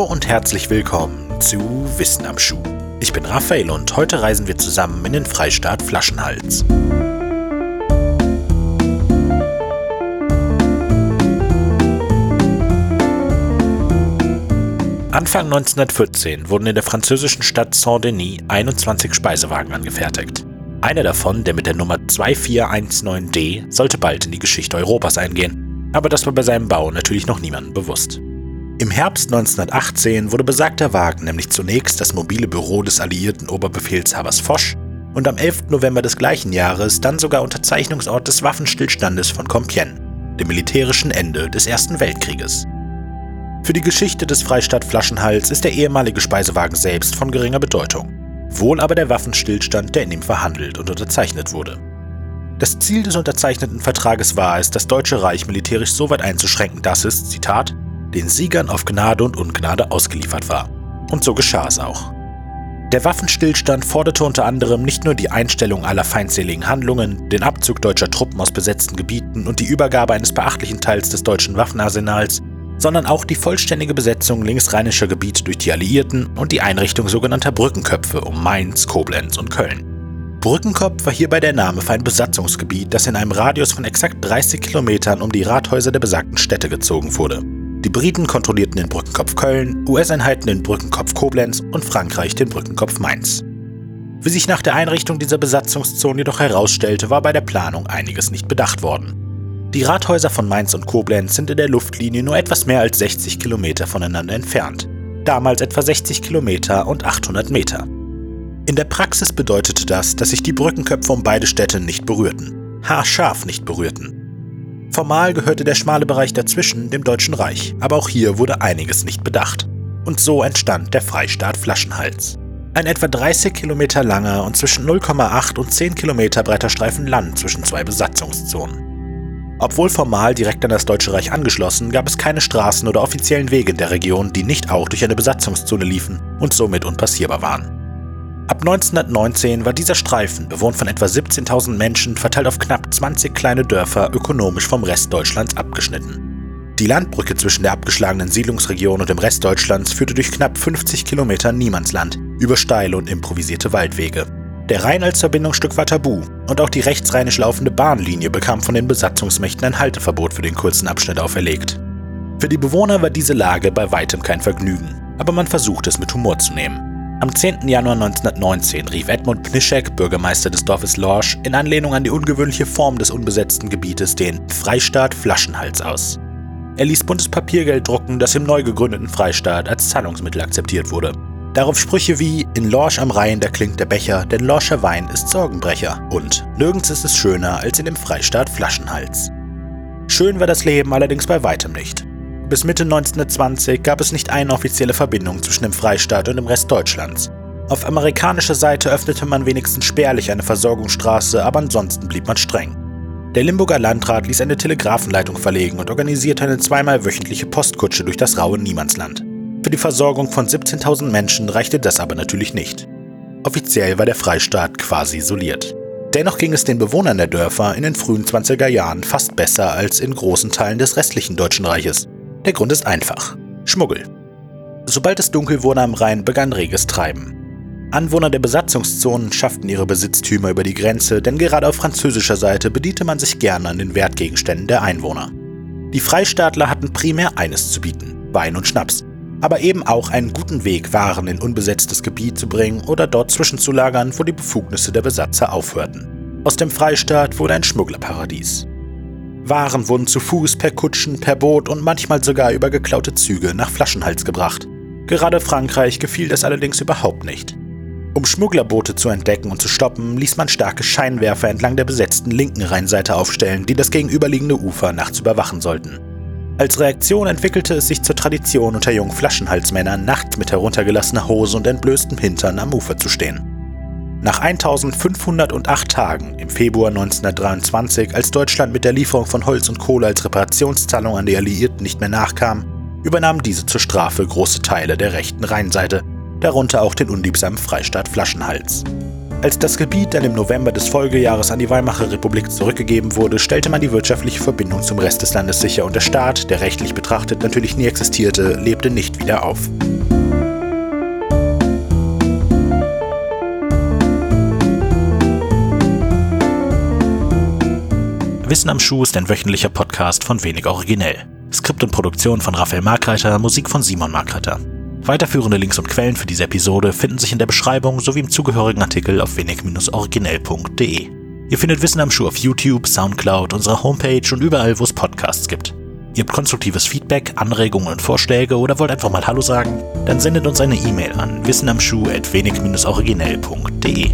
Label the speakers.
Speaker 1: Hallo und herzlich willkommen zu Wissen am Schuh. Ich bin Raphael und heute reisen wir zusammen in den Freistaat Flaschenhals. Anfang 1914 wurden in der französischen Stadt Saint-Denis 21 Speisewagen angefertigt. Einer davon, der mit der Nummer 2419D, sollte bald in die Geschichte Europas eingehen, aber das war bei seinem Bau natürlich noch niemandem bewusst. Im Herbst 1918 wurde besagter Wagen nämlich zunächst das mobile Büro des alliierten Oberbefehlshabers Foch und am 11. November des gleichen Jahres dann sogar Unterzeichnungsort des Waffenstillstandes von Compiègne, dem militärischen Ende des Ersten Weltkrieges. Für die Geschichte des Freistaat Flaschenhals ist der ehemalige Speisewagen selbst von geringer Bedeutung, wohl aber der Waffenstillstand, der in ihm verhandelt und unterzeichnet wurde. Das Ziel des unterzeichneten Vertrages war es, das Deutsche Reich militärisch so weit einzuschränken, dass es, Zitat, den Siegern auf Gnade und Ungnade ausgeliefert war. Und so geschah es auch. Der Waffenstillstand forderte unter anderem nicht nur die Einstellung aller feindseligen Handlungen, den Abzug deutscher Truppen aus besetzten Gebieten und die Übergabe eines beachtlichen Teils des deutschen Waffenarsenals, sondern auch die vollständige Besetzung linksrheinischer Gebiete durch die Alliierten und die Einrichtung sogenannter Brückenköpfe um Mainz, Koblenz und Köln. Brückenkopf war hierbei der Name für ein Besatzungsgebiet, das in einem Radius von exakt 30 Kilometern um die Rathäuser der besagten Städte gezogen wurde. Die Briten kontrollierten den Brückenkopf Köln, US-Einheiten den Brückenkopf Koblenz und Frankreich den Brückenkopf Mainz. Wie sich nach der Einrichtung dieser Besatzungszone jedoch herausstellte, war bei der Planung einiges nicht bedacht worden. Die Rathäuser von Mainz und Koblenz sind in der Luftlinie nur etwas mehr als 60 Kilometer voneinander entfernt. Damals etwa 60 Kilometer und 800 Meter. In der Praxis bedeutete das, dass sich die Brückenköpfe um beide Städte nicht berührten. Haarscharf nicht berührten. Formal gehörte der schmale Bereich dazwischen dem Deutschen Reich, aber auch hier wurde einiges nicht bedacht. Und so entstand der Freistaat Flaschenhals. Ein etwa 30 Kilometer langer und zwischen 0,8 und 10 Kilometer breiter Streifen Land zwischen zwei Besatzungszonen. Obwohl formal direkt an das Deutsche Reich angeschlossen, gab es keine Straßen oder offiziellen Wege in der Region, die nicht auch durch eine Besatzungszone liefen und somit unpassierbar waren. Ab 1919 war dieser Streifen, bewohnt von etwa 17.000 Menschen, verteilt auf knapp 20 kleine Dörfer, ökonomisch vom Rest Deutschlands abgeschnitten. Die Landbrücke zwischen der abgeschlagenen Siedlungsregion und dem Rest Deutschlands führte durch knapp 50 Kilometer Niemandsland, über steile und improvisierte Waldwege. Der Rhein als Verbindungsstück war tabu und auch die rechtsrheinisch laufende Bahnlinie bekam von den Besatzungsmächten ein Halteverbot für den kurzen Abschnitt auferlegt. Für die Bewohner war diese Lage bei weitem kein Vergnügen, aber man versuchte es mit Humor zu nehmen. Am 10. Januar 1919 rief Edmund Pnischek, Bürgermeister des Dorfes Lorsch, in Anlehnung an die ungewöhnliche Form des unbesetzten Gebietes den Freistaat Flaschenhals aus. Er ließ buntes Papiergeld drucken, das im neu gegründeten Freistaat als Zahlungsmittel akzeptiert wurde. Darauf Sprüche wie In Lorsch am Rhein, da klingt der Becher, denn Lorscher Wein ist Sorgenbrecher und Nirgends ist es schöner als in dem Freistaat Flaschenhals. Schön war das Leben allerdings bei weitem nicht. Bis Mitte 1920 gab es nicht eine offizielle Verbindung zwischen dem Freistaat und dem Rest Deutschlands. Auf amerikanischer Seite öffnete man wenigstens spärlich eine Versorgungsstraße, aber ansonsten blieb man streng. Der Limburger Landrat ließ eine Telegrafenleitung verlegen und organisierte eine zweimal wöchentliche Postkutsche durch das raue Niemandsland. Für die Versorgung von 17.000 Menschen reichte das aber natürlich nicht. Offiziell war der Freistaat quasi isoliert. Dennoch ging es den Bewohnern der Dörfer in den frühen 20er Jahren fast besser als in großen Teilen des restlichen Deutschen Reiches. Der Grund ist einfach. Schmuggel. Sobald es dunkel wurde am Rhein, begann reges Treiben. Anwohner der Besatzungszonen schafften ihre Besitztümer über die Grenze, denn gerade auf französischer Seite bediente man sich gerne an den Wertgegenständen der Einwohner. Die Freistaatler hatten primär eines zu bieten, Wein und Schnaps, aber eben auch einen guten Weg, Waren in unbesetztes Gebiet zu bringen oder dort zwischenzulagern, wo die Befugnisse der Besatzer aufhörten. Aus dem Freistaat wurde ein Schmugglerparadies. Waren wurden zu Fuß, per Kutschen, per Boot und manchmal sogar über geklaute Züge nach Flaschenhals gebracht. Gerade Frankreich gefiel das allerdings überhaupt nicht. Um Schmugglerboote zu entdecken und zu stoppen, ließ man starke Scheinwerfer entlang der besetzten linken Rheinseite aufstellen, die das gegenüberliegende Ufer nachts überwachen sollten. Als Reaktion entwickelte es sich zur Tradition unter jungen Flaschenhalsmännern, nachts mit heruntergelassener Hose und entblößtem Hintern am Ufer zu stehen. Nach 1508 Tagen im Februar 1923, als Deutschland mit der Lieferung von Holz und Kohle als Reparationszahlung an die Alliierten nicht mehr nachkam, übernahmen diese zur Strafe große Teile der rechten Rheinseite, darunter auch den unliebsamen Freistaat Flaschenhals. Als das Gebiet dann im November des Folgejahres an die Weimarer Republik zurückgegeben wurde, stellte man die wirtschaftliche Verbindung zum Rest des Landes sicher und der Staat, der rechtlich betrachtet natürlich nie existierte, lebte nicht wieder auf. Wissen am Schuh ist ein wöchentlicher Podcast von Wenig Originell. Skript und Produktion von Raphael Markreiter, Musik von Simon Markreiter. Weiterführende Links und Quellen für diese Episode finden sich in der Beschreibung sowie im zugehörigen Artikel auf wenig-originell.de. Ihr findet Wissen am Schuh auf YouTube, Soundcloud, unserer Homepage und überall, wo es Podcasts gibt. Ihr habt konstruktives Feedback, Anregungen und Vorschläge oder wollt einfach mal Hallo sagen? Dann sendet uns eine E-Mail an wissenamschuh.wenig-originell.de.